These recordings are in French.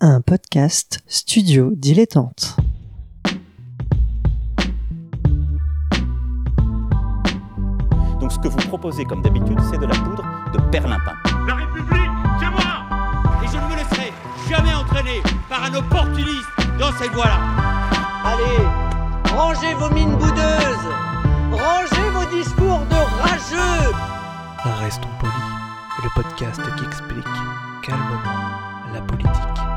un podcast studio dilettante. Donc ce que vous proposez comme d'habitude, c'est de la poudre de perlimpin. La République, c'est moi Et je ne me laisserai jamais entraîner par un opportuniste dans cette voie-là. Allez, rangez vos mines boudeuses, rangez vos discours de rageux. Restons polis, le podcast qui explique calmement la politique.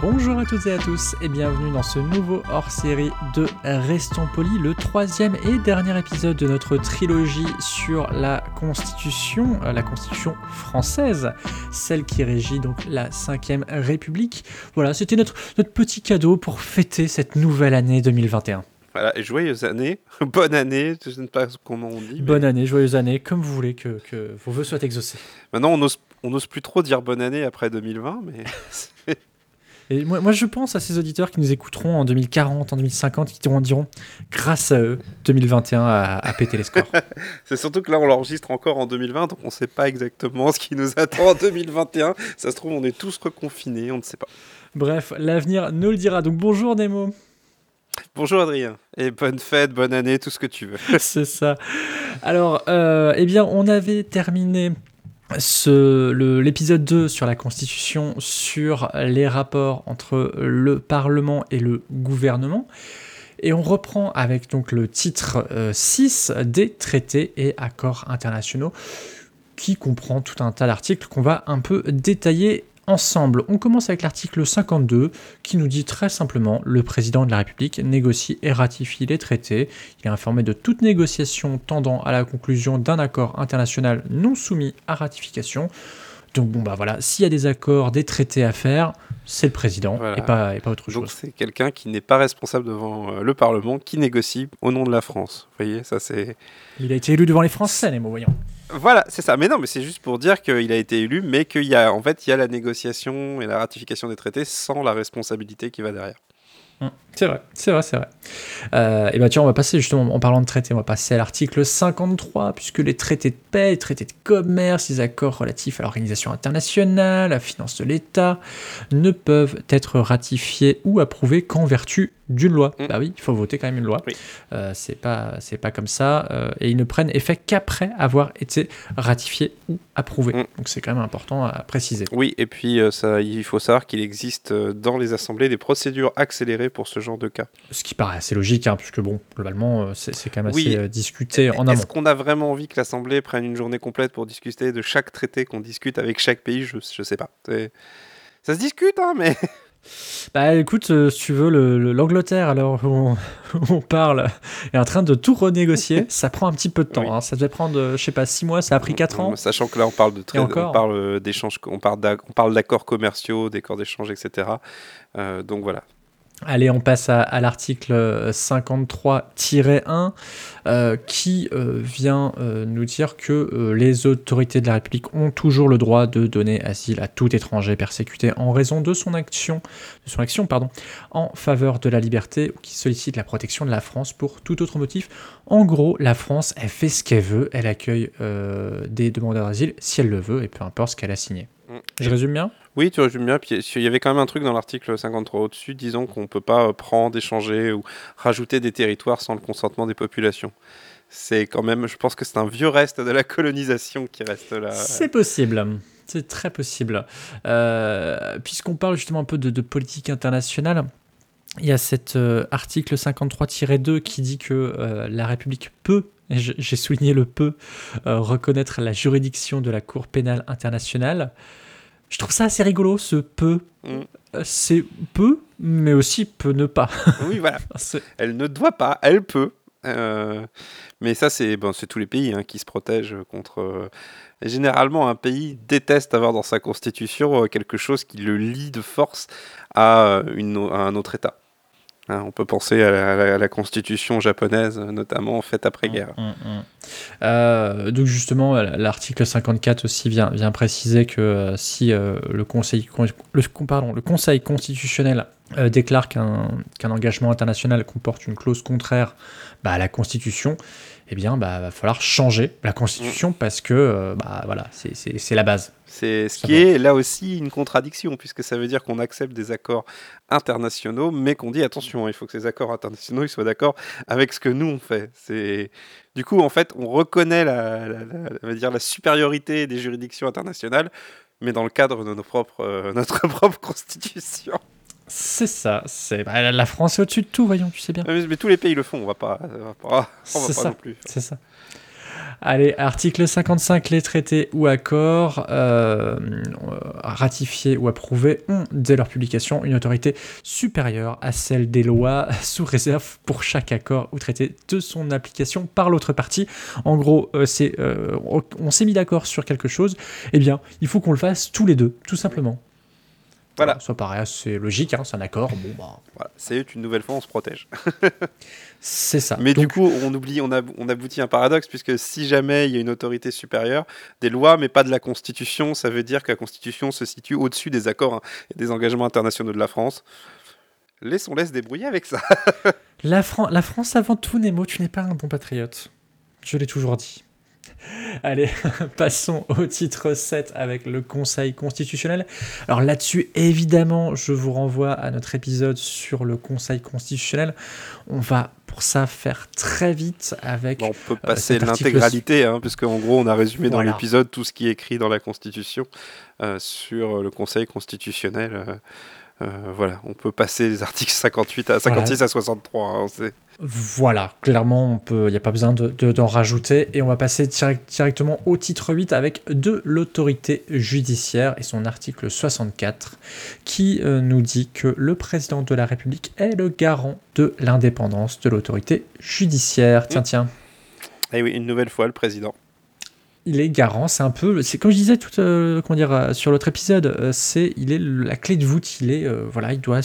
Bonjour à toutes et à tous et bienvenue dans ce nouveau hors-série de Restons Polis, le troisième et dernier épisode de notre trilogie sur la Constitution, euh, la Constitution française, celle qui régit donc la 5ème République. Voilà, c'était notre, notre petit cadeau pour fêter cette nouvelle année 2021. Voilà, et joyeuse année, bonne année, je ne sais pas comment on dit. mais Bonne année, joyeuse année, comme vous voulez que, que vos voeux soient exaucés. Maintenant, on n'ose on n'ose plus trop dire bonne année après 2020, mais Et moi, moi, je pense à ces auditeurs qui nous écouteront en 2040, en 2050, qui diront, diront grâce à eux, 2021 a, a pété les scores. c'est surtout que là, on l'enregistre encore en 2020, donc on ne sait pas exactement ce qui nous attend en 2021. Ça se trouve, on est tous reconfinés, on ne sait pas. Bref, l'avenir nous le dira. Donc bonjour Nemo. Bonjour Adrien, et bonne fête, bonne année, tout ce que tu veux. C'est ça. Alors, euh, eh bien, on avait terminé l'épisode 2 sur la Constitution, sur les rapports entre le Parlement et le gouvernement. Et on reprend avec donc le titre euh, 6 des traités et accords internationaux, qui comprend tout un tas d'articles qu'on va un peu détailler ensemble. On commence avec l'article 52 qui nous dit très simplement le président de la République négocie et ratifie les traités. Il est informé de toute négociation tendant à la conclusion d'un accord international non soumis à ratification. Donc bon bah voilà, s'il y a des accords, des traités à faire, c'est le président Voilà. et, pas, et pas autre Donc chose. c'est quelqu'un qui n'est pas responsable devant euh, le Parlement, qui négocie au nom de la France. Vous voyez, ça c'est... Il a été élu devant les Français, les mots voyants. Voilà, c'est ça. Mais non, mais c'est juste pour dire qu'il a été élu, mais qu'il y a, en fait, il y a la négociation et la ratification des traités sans la responsabilité qui va derrière. Hum, C'est vrai, c'est vrai, c'est vrai. Euh, et bah tiens, on va passer justement, en parlant de traités, on va passer à l'article 53, puisque les traités de paix, les traités de commerce, les accords relatifs à l'organisation internationale, à la finance de l'État, ne peuvent être ratifiés ou approuvés qu'en vertu d'une loi. Mm. Bah oui, il faut voter quand même une loi. Oui. Euh, c'est pas, c'est pas comme ça, euh, et ils ne prennent effet qu'après avoir été ratifiés ou approuvés. Mm. Donc c'est quand même important à préciser. Oui, et puis euh, ça, il faut savoir qu'il existe dans les assemblées des procédures accélérées pour ce genre de cas. Ce qui paraît assez logique, hein, puisque bon, globalement, euh, c'est quand même Oui. assez euh, discuté en amont. Est-ce qu'on a vraiment envie que l'Assemblée prenne une journée complète pour discuter de chaque traité qu'on discute avec chaque pays? Je ne sais pas. Ça se discute, hein, mais Bah écoute, euh, si tu veux, le- le- l'Angleterre, alors où on, où on parle, est en train de tout renégocier. ça prend un petit peu de temps. Oui. hein. Ça devait prendre, je sais pas, 6 mois, ça a pris 4 ans. Sachant que là, on parle de tra- encore on parle d'échanges, on parle d'ac- on parle d'accords commerciaux, d'accords d'échange, etc. Euh, donc voilà. Allez, on passe à, l'article euh, 53-1 euh, qui euh, vient euh, nous dire que euh, les autorités de la République ont toujours le droit de donner asile à tout étranger persécuté en raison de son action, de son action pardon, en faveur de la liberté ou qui sollicite la protection de la France pour tout autre motif. En gros, la France, elle fait ce qu'elle veut, elle accueille euh, des demandeurs d'asile si elle le veut et peu importe ce qu'elle a signé. Je résume bien? Oui, tu résumes bien. Puis il y avait quand même un truc dans l'article 53 au-dessus, disons qu'on ne peut pas prendre, échanger ou rajouter des territoires sans le consentement des populations. C'est quand même, je pense que c'est un vieux reste de la colonisation qui reste là. C'est possible. C'est très possible. Euh, Puisqu'on parle justement un peu de, de politique internationale, il y a cet euh, article 53-2 qui dit que euh, la République peut, j'ai souligné le peut, euh, reconnaître la juridiction de la Cour pénale internationale. Je trouve ça assez rigolo, ce peut. Mm. Euh, C'est peut, mais aussi peut ne pas. Oui, voilà. Elle ne doit pas, elle peut. Euh, mais ça, c'est bon, tous les pays hein, qui se protègent contre. euh, généralement, un pays déteste avoir dans sa constitution euh, quelque chose qui le lie de force à, une, au- à un autre État. Hein, on peut penser à la, constitution japonaise, notamment faite après-guerre. Mm, mm. Euh, donc justement, l'article 54 aussi vient, préciser que euh, si euh, le, conseil, constitutionnel déclare qu'un qu'un engagement international comporte une clause contraire bah, à la Constitution, eh bien, bah, va falloir changer la Constitution parce que, euh, bah, voilà, c'est- la base. C'est ce qui est là aussi une contradiction, puisque ça veut dire qu'on accepte des accords internationaux, mais qu'on dit attention, il faut que ces accords internationaux ils soient d'accord avec ce que nous on fait. C'est du coup en fait on reconnaît la, la- la- dire la supériorité des juridictions internationales, mais dans le cadre de nos propres, euh, notre propre constitution. C'est ça. C'est bah, la France est au-dessus de tout, voyons, tu sais bien. Mais, mais tous les pays le font, on va pas, on va pas, on va pas ça. non plus. C'est ça. Allez, article 55, les traités ou accords euh, ratifiés ou approuvés ont, dès leur publication, une autorité supérieure à celle des lois, sous réserve pour chaque accord ou traité de son application par l'autre partie. En gros, euh, c'est, euh, on s'est mis d'accord sur quelque chose, eh bien, il faut qu'on le fasse tous les deux, tout simplement. Voilà. Ça paraît assez logique, hein, c'est un accord, bon bah, Voilà, c'est une nouvelle fois on se protège. c'est ça. Mais du coup, on oublie, on aboutit à un paradoxe, puisque si jamais il y a une autorité supérieure, des lois, mais pas de la Constitution, ça veut dire que la Constitution se situe au-dessus des accords hein, et des engagements internationaux de la France. Laissons-les se débrouiller avec ça. La, Fran- la France avant tout, Nemo, tu n'es pas un bon patriote. Je l'ai toujours dit. Allez, passons au titre 7 avec le Conseil constitutionnel. Alors là-dessus, évidemment, je vous renvoie à notre épisode sur le Conseil constitutionnel. On va pour ça faire très vite avec... Bon, on peut passer cet article- l'intégralité, hein, puisque en gros, on a résumé dans Voilà. l'épisode tout ce qui est écrit dans la Constitution euh, sur le Conseil constitutionnel. euh, euh, voilà, on peut passer les articles 58 à 56 à 63. hein, Voilà, clairement, on peut, il n'y a pas besoin de- de- d'en rajouter. Et on va passer direct- directement au titre 8 avec de l'autorité judiciaire et son article 64 qui euh, nous dit que le président de la République est le garant de l'indépendance de l'autorité judiciaire. Tiens, tiens. Eh oui, une nouvelle fois, le président. Il est garant, c'est un peu, c'est comme je disais tout, euh, comment dire, euh, sur l'autre épisode, euh, c'est, il est la clé de voûte, il est, euh, voilà, il doit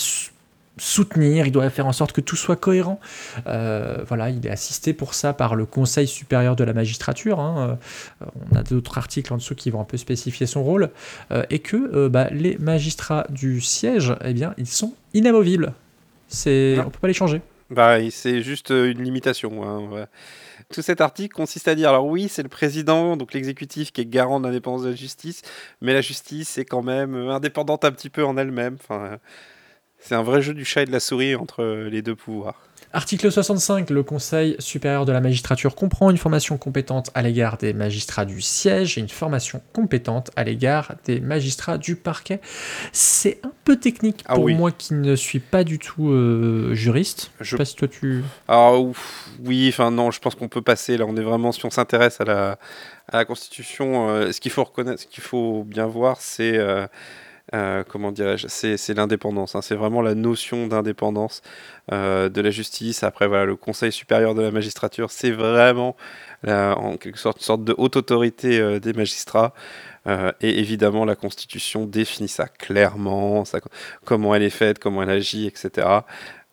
soutenir, il doit faire en sorte que tout soit cohérent. Euh, voilà, il est assisté pour ça par le Conseil supérieur de la magistrature. hein. Euh, on a d'autres articles en dessous qui vont un peu spécifier son rôle euh, et que bah, les magistrats du siège, eh bien, ils sont inamovibles. C'est, Ouais. on peut pas les changer. Bah, c'est juste une limitation. hein, ouais. Tout cet article consiste à dire, alors oui, c'est le président, donc l'exécutif, qui est garant de l'indépendance de la justice, mais la justice est quand même indépendante un petit peu en elle-même. Enfin, c'est un vrai jeu du chat et de la souris entre euh, les deux pouvoirs. Article 65, le Conseil supérieur de la magistrature comprend une formation compétente à l'égard des magistrats du siège et une formation compétente à l'égard des magistrats du parquet. C'est un peu technique Ah pour oui. moi qui ne suis pas du tout euh, juriste. Je Je- sais pas si toi tu... Ouf, oui, enfin non, je pense qu'on peut passer. Là, on est vraiment, si on s'intéresse à la, à la Constitution, euh, ce qu'il faut reconnaître, ce qu'il faut bien voir, c'est euh, euh, comment dirais-je, c'est l'indépendance. hein. c'est vraiment la notion d'indépendance euh, de la justice. Après, voilà, le Conseil supérieur de la magistrature, c'est vraiment en quelque sorte une sorte de haute autorité euh, des magistrats. Et évidemment, la Constitution définit ça clairement, comment elle est faite, comment elle agit, etc.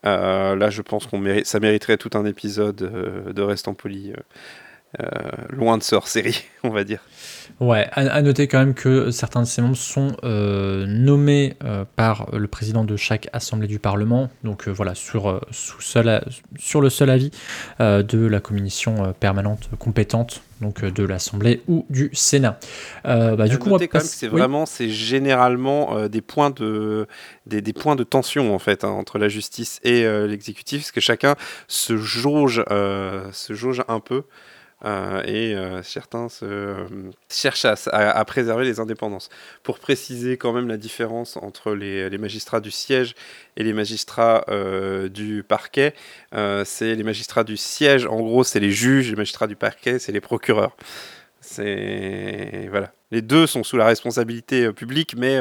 Là, je pense qu'on mérite, ça mériterait tout un épisode de Restant Poli, loin de ce hors-série, on va dire. Ouais, à, à noter quand même que certains de ces membres sont euh, nommés euh, par le président de chaque assemblée du Parlement, donc euh, voilà, sur, sous seul a- sur le seul avis de la commission permanente compétente, donc de l'Assemblée ou du Sénat. Bah, du coup, on va Notez quand même que c'est oui. vraiment, c'est généralement des points de, des, des points de tension en fait hein, entre la justice et l'exécutif, parce que chacun se jauge, se jauge un peu. Euh, et euh, certains euh, cherchent à, préserver les indépendances. Pour préciser quand même la différence entre les, magistrats du siège et les magistrats du parquet, c'est les magistrats du siège, en gros c'est les juges, les magistrats du parquet c'est les procureurs. C'est voilà. Les deux sont sous la responsabilité publique, mais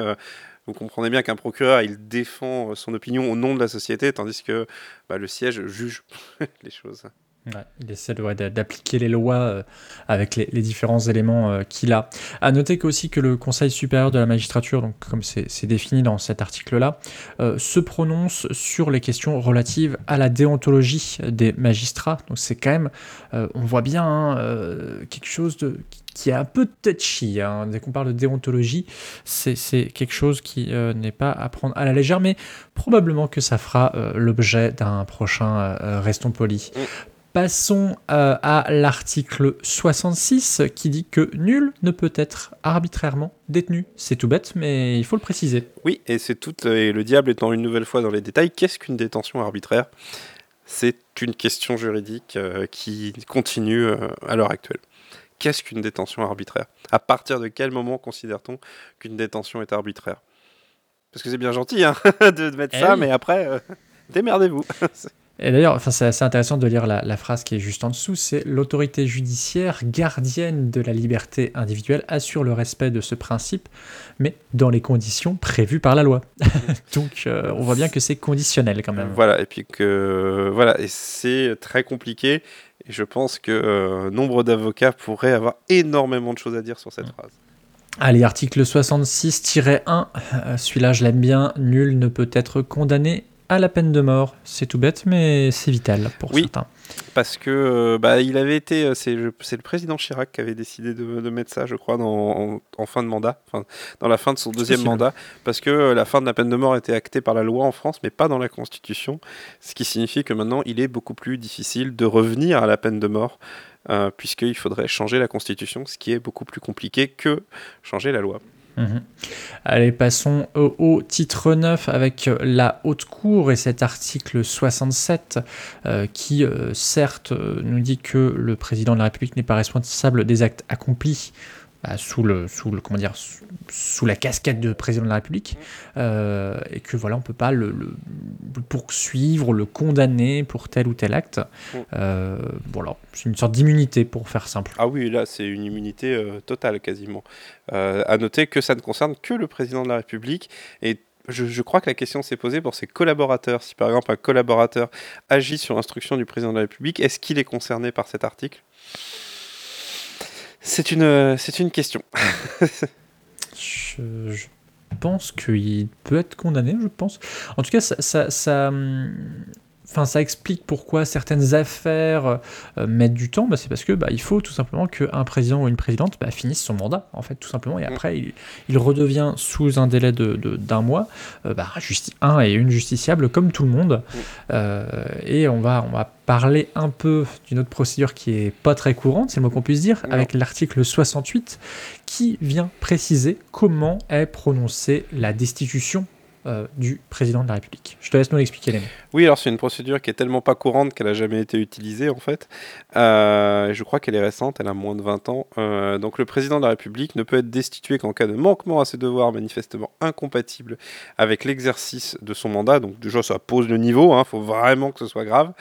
vous comprenez bien qu'un procureur il défend son opinion au nom de la société, tandis que bah, le siège juge les choses. Il essaie d'appliquer les lois euh, avec les, différents éléments euh, qu'il a. À noter que aussi que le Conseil supérieur de la magistrature, donc comme c'est défini dans cet article-là, euh, se prononce sur les questions relatives à la déontologie des magistrats. Donc c'est quand même, on voit bien hein, quelque chose de qui est un peu touchy. hein. Dès qu'on parle de déontologie, c'est quelque chose qui n'est pas à prendre à la légère, mais probablement que ça fera l'objet d'un prochain euh, Restons Polis. Passons euh, à l'article 66 qui dit que nul ne peut être arbitrairement détenu. C'est tout bête, mais il faut le préciser. Oui, et c'est tout. Et le diable étant une nouvelle fois dans les détails, qu'est-ce qu'une détention arbitraire? C'est une question juridique euh, qui continue euh, à l'heure actuelle. Qu'est-ce qu'une détention arbitraire? À partir de quel moment considère-t-on qu'une détention est arbitraire? Parce que c'est bien gentil hein, de mettre Eh ça, oui. mais après, euh, démerdez-vous. Et d'ailleurs, enfin, c'est assez intéressant de lire la, la phrase qui est juste en dessous, c'est l'autorité judiciaire gardienne de la liberté individuelle assure le respect de ce principe, mais dans les conditions prévues par la loi. Donc, euh, on voit bien que c'est conditionnel quand même. Voilà, et puis que voilà, et c'est très compliqué. Et je pense que euh, nombre d'avocats pourraient avoir énormément de choses à dire sur cette phrase. Allez, article 66-1, euh, celui-là je l'aime bien, nul ne peut être condamné à la peine de mort. C'est tout bête, mais c'est vital pour Oui. certains. Parce que euh, bah, il avait été, euh, c'est le, président Chirac qui avait décidé de, de mettre ça, je crois, dans, en, en fin de mandat, enfin, dans la fin de son deuxième possible. mandat, parce que euh, la fin de la peine de mort était actée par la loi en France, mais pas dans la Constitution, ce qui signifie que maintenant il est beaucoup plus difficile de revenir à la peine de mort, euh, puisqu'il faudrait changer la Constitution, ce qui est beaucoup plus compliqué que changer la loi. Allez, passons au, titre 9 avec la haute cour et cet article 67 euh, qui, euh, certes, euh, nous dit que le président de la République n'est pas responsable des actes accomplis bah, sous, le, sous, le, comment dire, sous, sous la casquette de président de la République euh, et que voilà, on ne peut pas le, le- poursuivre, le condamner pour tel ou tel acte. Euh, voilà, c'est une sorte d'immunité pour faire simple. Ah oui, là, c'est une immunité euh, totale quasiment. À noter que ça ne concerne que le président de la République. Et je, je crois que la question s'est posée pour ses collaborateurs. Si par exemple un collaborateur agit sur instruction du président de la République, est-ce qu'il est concerné par cet article? C'est une, euh, c'est une question. Je, pense qu'il peut être condamné, je pense. En tout cas, ça, ça, ça, hum, enfin, ça explique pourquoi certaines affaires euh, mettent du temps. Bah, c'est parce que bah, il faut tout simplement qu'un président ou une présidente bah, finisse son mandat, en fait, tout simplement. Et après, il, il redevient sous un délai de- d'un mois, euh, bah, justi- un et une justiciable comme tout le monde. Euh, et on va, on va parler un peu d'une autre procédure qui est pas très courante, c'est le mot qu'on puisse dire, Non. avec l'article 68 qui vient préciser comment est prononcée la destitution euh, du président de la République. Je te laisse nous l'expliquer, Léon. Oui, alors c'est une procédure qui est tellement pas courante qu'elle a jamais été utilisée en fait. Euh, je crois qu'elle est récente, elle a moins de 20 ans. Euh, donc le président de la République ne peut être destitué qu'en cas de manquement à ses devoirs manifestement incompatible avec l'exercice de son mandat. Donc déjà ça pose le niveau, il faut vraiment que ce soit grave.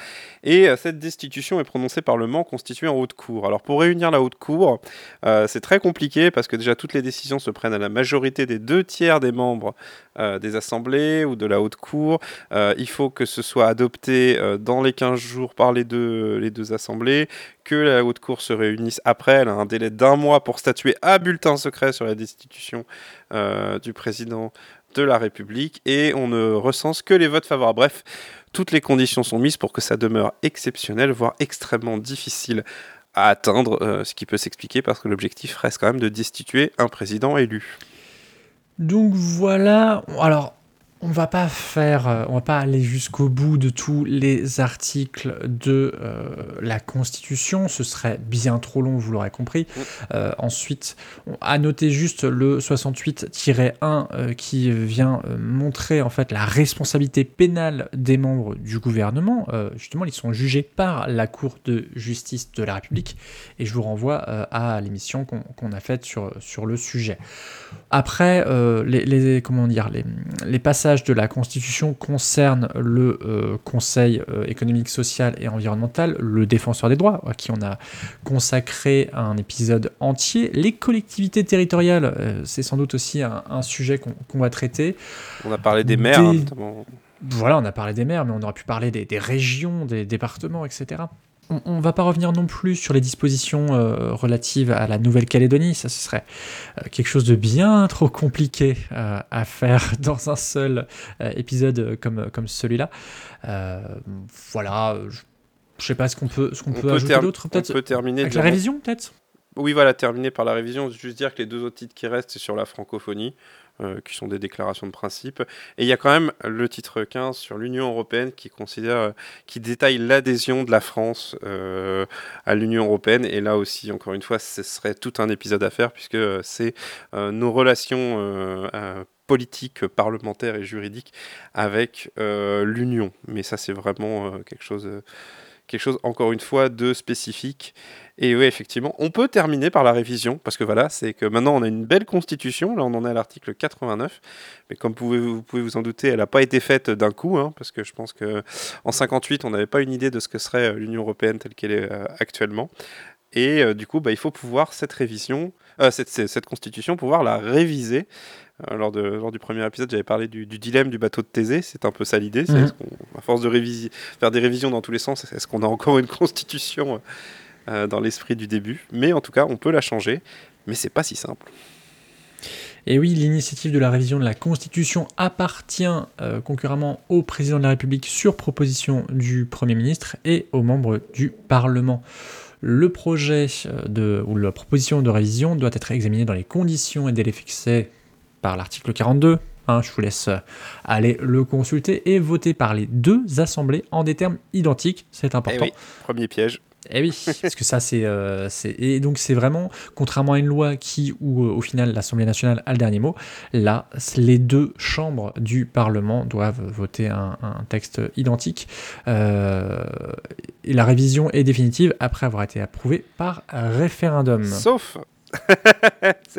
Et cette destitution est prononcée par le Mans constitué en haute cour. Alors pour réunir la haute cour, c'est très compliqué parce que déjà toutes les décisions se prennent à la majorité des deux tiers des membres des assemblées ou de la haute cour. Euh, il faut que ce soit adopté euh, dans les 15 jours par les deux, les deux assemblées, que la haute cour se réunisse après. Elle a un délai d'un mois pour statuer à bulletin secret sur la destitution euh, du président de la République et on ne recense que les votes favorables. Bref, toutes les conditions sont mises pour que ça demeure exceptionnel, voire extrêmement difficile à atteindre, ce qui peut s'expliquer parce que l'objectif reste quand même de destituer un président élu. Donc voilà, alors on va pas faire, euh, on va pas aller jusqu'au bout de tous les articles de euh, la Constitution, ce serait bien trop long, vous l'aurez compris. Euh, ensuite, on a noté juste le 68-1 euh, qui vient montrer en fait la responsabilité pénale des membres du gouvernement. Justement, ils sont jugés par la Cour de justice de la République et je vous renvoie à l'émission qu'on a faite sur, sur le sujet. Après, les, les- comment dire, les, les passages de la Constitution concernent le euh, Conseil euh, économique, social et environnemental, le défenseur des droits, à qui on a consacré un épisode entier. Les collectivités territoriales, euh, c'est sans doute aussi un, un sujet qu'on va traiter. On a parlé des maires, hein, Des- notamment. Voilà, on a parlé des maires, mais on aurait pu parler des, des régions, des départements, etc. On ne va pas revenir non plus sur les dispositions euh, relatives à la Nouvelle-Calédonie. Ça, ce serait euh, quelque chose de bien trop compliqué euh, à faire dans un seul épisode comme, comme celui-là. Voilà, je ne sais pas ce qu'on peut, ce qu'on On peut, peut ajouter ter- d'autre, on peut-être peut terminer avec la révision, peut-être? Oui, voilà, terminé par la révision. Juste dire que les deux autres titres qui restent, c'est sur la francophonie, euh, qui sont des déclarations de principe. Et il y a quand même le titre 15 sur l'Union européenne qui considère, euh, qui détaille l'adhésion de la France euh, à l'Union européenne. Et là aussi, encore une fois, ce serait tout un épisode à faire puisque c'est nos relations politiques, parlementaires et juridiques avec l'Union. Mais ça, c'est vraiment quelque chose. quelque chose encore une fois de spécifique. Et oui, effectivement, on peut terminer par la révision, parce que voilà, c'est que maintenant on a une belle constitution, là on en est à l'article 89, mais comme vous pouvez vous, pouvez vous en douter, elle n'a pas été faite d'un coup, hein, parce que je pense que en 58, on n'avait pas une idée de ce que serait euh, l'Union européenne telle qu'elle est euh, actuellement. Et euh, du coup, bah, il faut pouvoir cette révision, euh, cette, constitution, pouvoir la réviser. Euh, lors, de, lors du premier épisode, j'avais parlé du, du dilemme du bateau de Thésée. C'est un peu ça l'idée. Qu'on- à force de faire des révisions dans tous les sens, est-ce qu'on a encore une constitution euh, dans l'esprit du début Mais en tout cas, on peut la changer. Mais c'est pas si simple. Et oui, l'initiative de la révision de la Constitution appartient euh, concurremment au président de la République sur proposition du Premier ministre et aux membres du Parlement. Le projet euh, de, ou la proposition de révision doit être examinée dans les conditions et délais fixés par l'article 42. hein, je vous laisse aller le consulter et voter par les deux assemblées en des termes identiques. C'est Eh important. oui, premier piège. Eh oui, parce que ça c'est euh, c'est- et donc c'est vraiment contrairement à une loi qui où euh, au final l'Assemblée nationale a le dernier mot. Là, les deux chambres du Parlement doivent voter un, un texte identique. Euh, et la révision est définitive après avoir été approuvée par référendum. Sauf.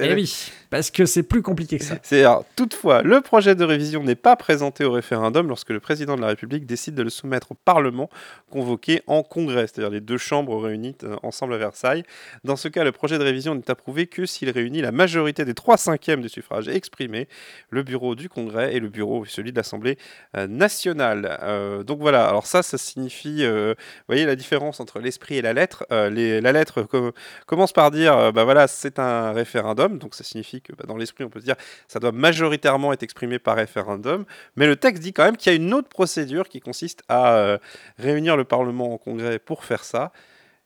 Eh oui, parce que c'est plus compliqué que ça. C'est toutefois, le projet de révision n'est pas présenté au référendum lorsque le président de la République décide de le soumettre au Parlement convoqué en congrès, c'est-à-dire les deux chambres réunies euh, ensemble à Versailles. Dans ce cas, le projet de révision n'est approuvé que s'il réunit la majorité des 3 cinquièmes du suffrage exprimé, le bureau du congrès et le bureau, celui de l'Assemblée euh, nationale. Euh, donc voilà, alors ça, ça signifie, vous voyez la différence entre l'esprit et la lettre. La lettre co- commence par dire, bah voilà, c'est un référendum, donc ça signifie que bah, dans l'esprit, on peut se dire, ça doit majoritairement être exprimé par référendum, mais le texte dit quand même qu'il y a une autre procédure qui consiste à euh, réunir le Parlement en congrès pour faire ça.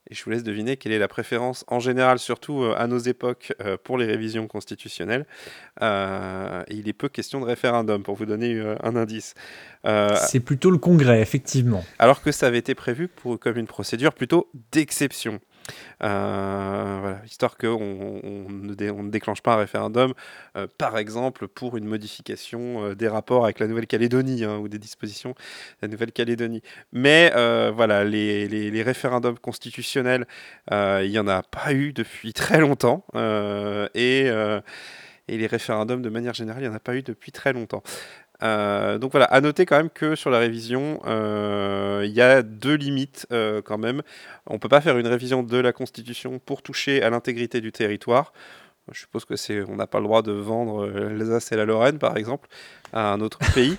Et je vous laisse deviner quelle est la préférence en général, surtout euh, à nos époques, euh, pour les révisions constitutionnelles. Euh, il est peu question de référendum, pour vous donner un indice. Euh, C'est plutôt le Congrès, effectivement. alors que ça avait été prévu pour, comme une procédure plutôt d'exception. Euh, histoire qu'on on, ne déclenche pas un référendum, euh, par exemple pour une modification euh, des rapports avec la Nouvelle-Calédonie hein, ou des dispositions de la Nouvelle-Calédonie. Mais voilà, les, référendums constitutionnels, il n'y en a pas eu depuis très longtemps. et, et les référendums, de manière générale, il n'y en a pas eu depuis très longtemps. Euh, donc voilà, à noter quand même que sur la révision, euh, il y a deux limites euh, quand même. On peut pas faire une révision de la Constitution pour toucher à l'intégrité du territoire. Je suppose que c'est, on n'a pas le droit de vendre l'Alsace et la Lorraine, par exemple, à un autre pays.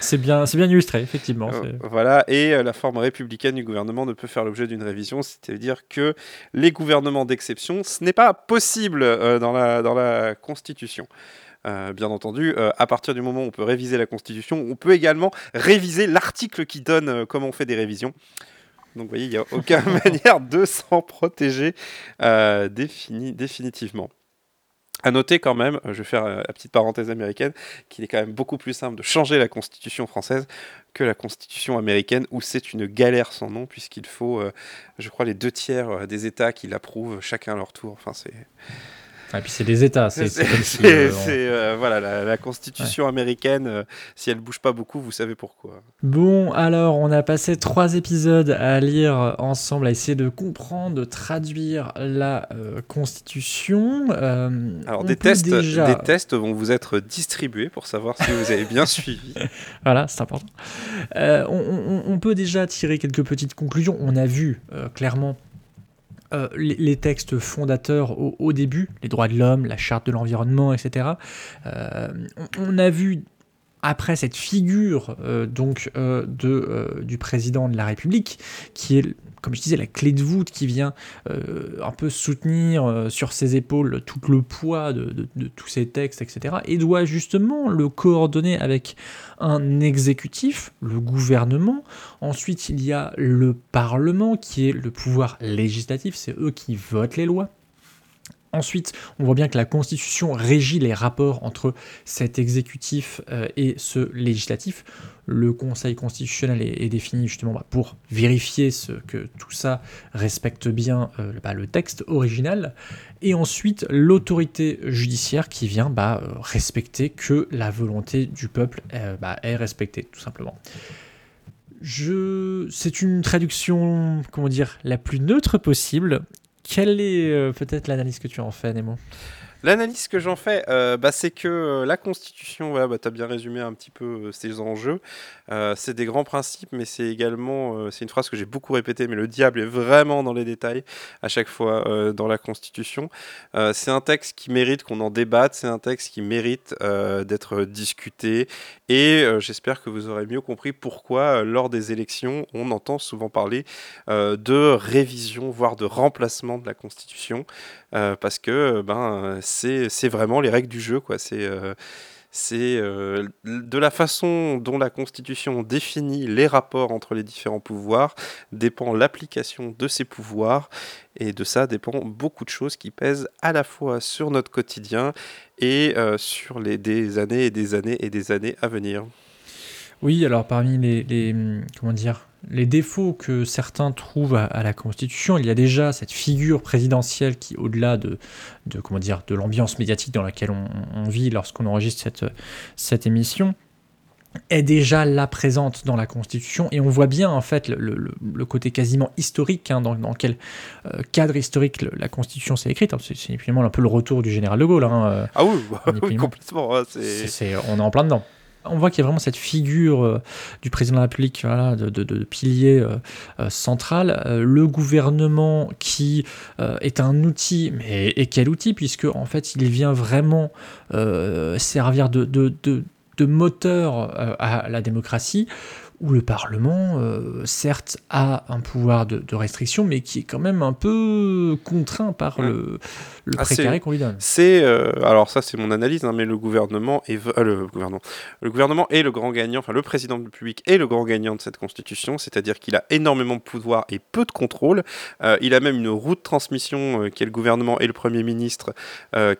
C'est bien, c'est bien illustré, effectivement. voilà, et la forme républicaine du gouvernement ne peut faire l'objet d'une révision, c'est-à-dire que les gouvernements d'exception, ce n'est pas possible dans, la, dans la Constitution. Euh, bien entendu, euh, à partir du moment où on peut réviser la Constitution, on peut également réviser l'article qui donne euh, comment on fait des révisions. Donc vous voyez, il n'y a aucune manière de s'en protéger défini- définitivement. À noter quand même, je vais faire la petite parenthèse américaine, qu'il est quand même beaucoup plus simple de changer la Constitution française que la Constitution américaine, où c'est une galère sans nom, puisqu'il faut, je crois, les deux tiers des États qui l'approuvent, chacun à leur tour. Enfin, c'est Et puis c'est des États. C'est si, euh, on- euh, voilà la, la Constitution américaine. euh, si elle bouge pas beaucoup, vous savez pourquoi. Bon, alors on a passé trois épisodes à lire ensemble, à essayer de comprendre, de traduire la euh, Constitution. Alors des tests, déjà- des tests vont vous être distribués pour savoir si vous avez bien suivi. Voilà, c'est important. On, on- on peut déjà tirer quelques petites conclusions. On a vu clairement euh, les, textes fondateurs au, début, les droits de l'homme, la charte de l'environnement, etc. Euh, on, a vu après cette figure euh, donc de, du président de la République, qui est, comme je disais, la clé de voûte qui vient euh, un peu soutenir euh, sur ses épaules tout le poids de, tous ces textes, etc. Et doit justement le coordonner avec un exécutif, le gouvernement. Ensuite, il y a le Parlement, qui est le pouvoir législatif, c'est eux qui votent les lois. Ensuite, on voit bien que la Constitution régit les rapports entre cet exécutif euh, et ce législatif. Le Conseil constitutionnel est, défini justement bah, pour vérifier ce, que tout ça respecte bien euh, bah, le texte original. Et ensuite, l'autorité judiciaire qui vient bah, euh, respecter que la volonté du peuple est respectée, tout simplement. Je... C'est une traduction, comment dire, la plus neutre possible. Quelle est euh, peut-être l'analyse que tu en fais, Nemo? L'analyse que j'en fais, euh, bah, c'est que euh, la Constitution, voilà, bah, tu as bien résumé un petit peu euh, ces enjeux. Euh, c'est des grands principes, mais c'est également, c'est une phrase que j'ai beaucoup répétée, mais le diable est vraiment dans les détails à chaque fois dans la Constitution. C'est un texte qui mérite qu'on en débatte, c'est un texte qui mérite d'être discuté, et j'espère que vous aurez mieux compris pourquoi, lors des élections, on entend souvent parler de révision, voire de remplacement de la Constitution, parce que ben, c'est vraiment les règles du jeu, quoi. C'est euh, euh, de la façon dont la Constitution définit les rapports entre les différents pouvoirs, dépend l'application de ces pouvoirs, et de ça dépend beaucoup de choses qui pèsent à la fois sur notre quotidien et euh, sur les des années et des années et des années à venir. Oui, alors parmi les, les, comment dire, les défauts que certains trouvent à, à la Constitution, il y a déjà cette figure présidentielle qui, au-delà de, de, comment dire, de l'ambiance médiatique dans laquelle on, on vit lorsqu'on enregistre cette, cette émission, est déjà là présente dans la Constitution et on voit bien en fait le, le- le côté quasiment historique hein, dans, dans quel euh, cadre historique le- la Constitution s'est écrite. C'est c'est finalement un peu le retour du général de Gaulle. hein, euh, Ah oui, complètement. on est en plein dedans. On voit qu'il y a vraiment cette figure euh, du président de la République, de, pilier euh, euh, central. Le gouvernement qui est un outil, mais et quel outil, puisque en fait il vient vraiment servir de, moteur à la démocratie, où le Parlement, euh, certes, a un pouvoir de, de restriction, mais qui est quand même un peu contraint par Ouais. le, le Ah, précaré qu'on lui donne. C'est euh, alors ça c'est mon analyse, hein, mais le gouvernement euh, le gouvernement, le gouvernement est le grand gagnant, enfin le président de la République est le grand gagnant de cette constitution, c'est-à-dire qu'il a énormément de pouvoir et peu de contrôle. Il a même une roue de transmission qui est le gouvernement et le premier ministre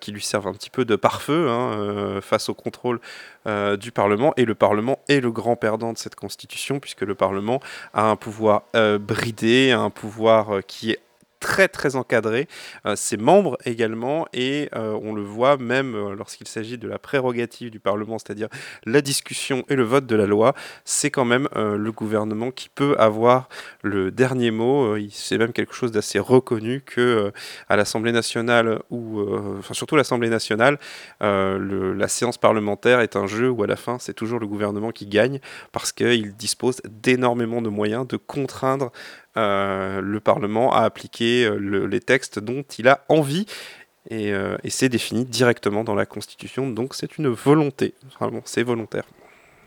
qui lui servent un petit peu de pare-feu hein, face au contrôle euh, du Parlement et le Parlement est le grand perdant de cette constitution puisque le Parlement a un pouvoir euh, bridé, un pouvoir euh, qui est très très encadré, euh, ses membres également, et euh, on le voit même euh, lorsqu'il s'agit de la prérogative du Parlement, c'est-à-dire la discussion et le vote de la loi, c'est quand même le gouvernement qui peut avoir le dernier mot. C'est même quelque chose d'assez reconnu que à l'Assemblée nationale ou enfin surtout l'Assemblée nationale, le- la séance parlementaire est un jeu où à la fin c'est toujours le gouvernement qui gagne parce qu'il dispose d'énormément de moyens de contraindre euh, le Parlement à appliquer euh, le- les textes dont il a envie. Et, euh, et c'est défini directement dans la Constitution, donc c'est une volonté. Vraiment, c'est volontaire.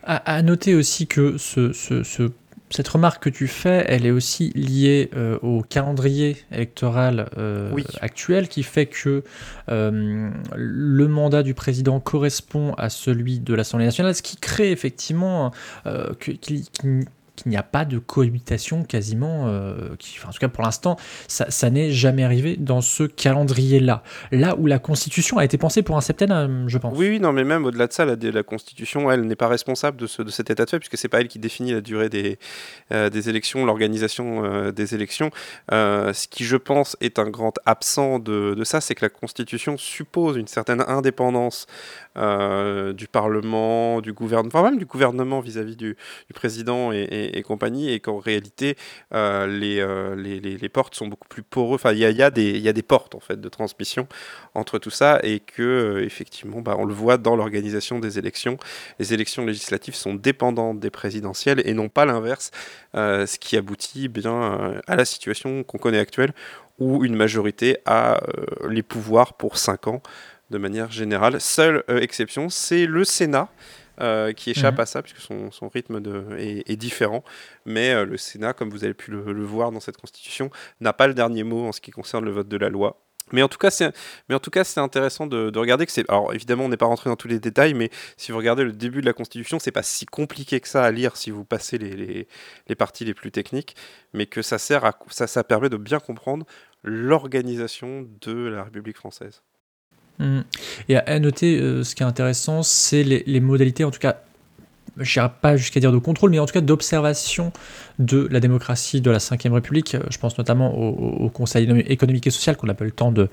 À, à noter aussi que ce, ce- ce- cette remarque que tu fais, elle est aussi liée euh, au calendrier électoral euh, Oui. actuel qui fait que euh, le mandat du président correspond à celui de l'Assemblée nationale, ce qui crée effectivement qu'il- n'y a pas de cohabitation quasiment, euh, en tout cas pour l'instant, ça, n'est jamais arrivé dans ce calendrier-là. Là où la Constitution a été pensée pour un septennat, je pense. Oui, oui, non, mais même au-delà de ça, la, Constitution, elle n'est pas responsable de, ce, cet état de fait, puisque c'est pas elle qui définit la durée des, euh, élections, l'organisation euh, des élections. Ce qui, je pense, est un grand absent de ça, c'est que la Constitution suppose une certaine indépendance euh, du Parlement, du gouvernement, enfin même du gouvernement vis-à-vis du, président et, compagnie, et qu'en réalité, euh, les, euh, les, les- les portes sont beaucoup plus poreuses. Enfin, il y a, y, a y a des portes, en fait, de transmission entre tout ça, et que, effectivement, bah, on le voit dans l'organisation des élections. Les élections législatives sont dépendantes des présidentielles et non pas l'inverse, ce qui aboutit bien à la situation qu'on connaît actuelle, où une majorité a les pouvoirs pour 5 ans de manière générale. Seule euh, exception, c'est le Sénat. euh, qui échappe Mhm. à ça puisque son, son rythme de, est, est différent mais euh, le Sénat comme vous avez pu le, le voir dans cette constitution n'a pas le dernier mot en ce qui concerne le vote de la loi Mais en tout cas, c'est, mais en tout cas, c'est intéressant de, de regarder que c'est. Alors évidemment, on n'est pas rentré dans tous les détails, mais si vous regardez le début de la Constitution, c'est pas si compliqué que ça à lire si vous passez les, les, les parties les plus techniques, mais que ça sert à, ça, ça permet de bien comprendre l'organisation de la République française. Mm. Et à, noter, euh, ce qui est intéressant, c'est les, modalités, en tout cas, je n'irai pas jusqu'à dire de contrôle, mais en tout cas d'observation de la démocratie de la Ve République. Euh, Je pense notamment au, Conseil économique et social qu'on n'a pas eu le temps de-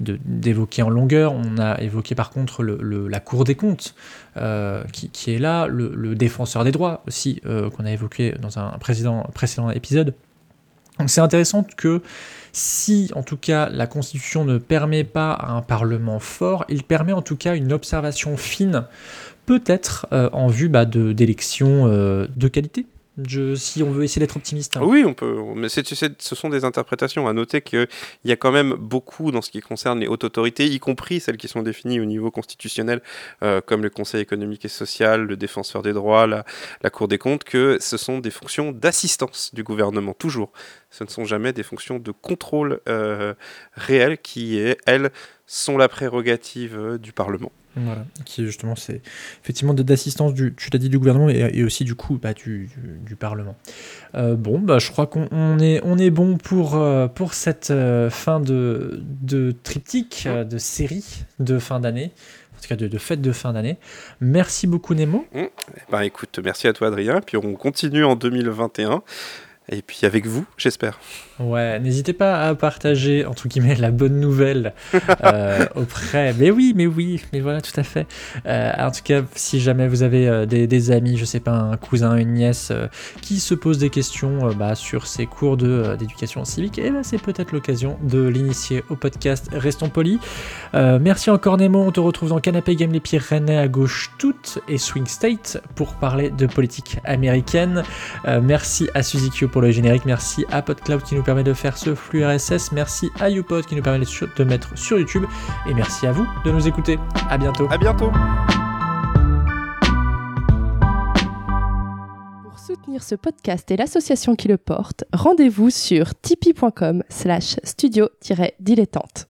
de- d'évoquer en longueur. On a évoqué par contre la Cour des comptes euh, qui, est là, le, défenseur des droits aussi, qu'on a évoqué dans un précédent épisode. Donc c'est intéressant que si en tout cas la Constitution ne permet pas un Parlement fort, il permet en tout cas une observation fine, peut-être euh, en vue bah, d'élections euh, de qualité. Si on veut essayer d'être optimiste. hein. Oui, on peut, mais ce sont des interprétations. À noter qu'il y a quand même beaucoup dans ce qui concerne les hautes autorités, y compris celles qui sont définies au niveau constitutionnel, euh, comme le Conseil économique et social, le défenseur des droits, la Cour des comptes, que ce sont des fonctions d'assistance du gouvernement, toujours. Ce ne sont jamais des fonctions de contrôle euh, réel qui, elles, sont la prérogative euh, du Parlement. Voilà, qui justement c'est effectivement d'assistance du, tu l'as dit, du gouvernement et, et aussi du coup bah, du, du- du Parlement. Euh, bon, bah, je crois qu'on on est, on est bon pour, euh, pour cette euh, fin de, de triptyque, de série de fin d'année, en tout cas de, de fête de fin d'année. Merci beaucoup Nemo. Eh Ben écoute, merci à toi Adrien, puis on continue en 2021, et puis avec vous, j'espère. Ouais, n'hésitez pas à partager entre guillemets la bonne nouvelle euh, auprès. Mais oui, mais oui, mais voilà, tout à fait. Euh, en tout cas, si jamais vous avez euh, des, des amis, je sais pas, un cousin, une nièce qui se posent des questions bah, sur ces cours de d'éducation civique, et ben c'est peut-être l'occasion de l'initier au podcast Restons polis. Merci encore Nemo, on te retrouve dans Canapé Game les Pyrénées à gauche toutes et Swing State pour parler de politique américaine. Merci à Suzy Q pour le générique, merci à PodCloud qui nous permet de faire ce flux RSS, merci à YouPod qui nous permet de, mettre sur YouTube, et merci à vous de nous écouter. À bientôt. À bientôt Pour soutenir ce podcast et l'association qui le porte, rendez-vous sur tipeee.com slash studio-dilettante.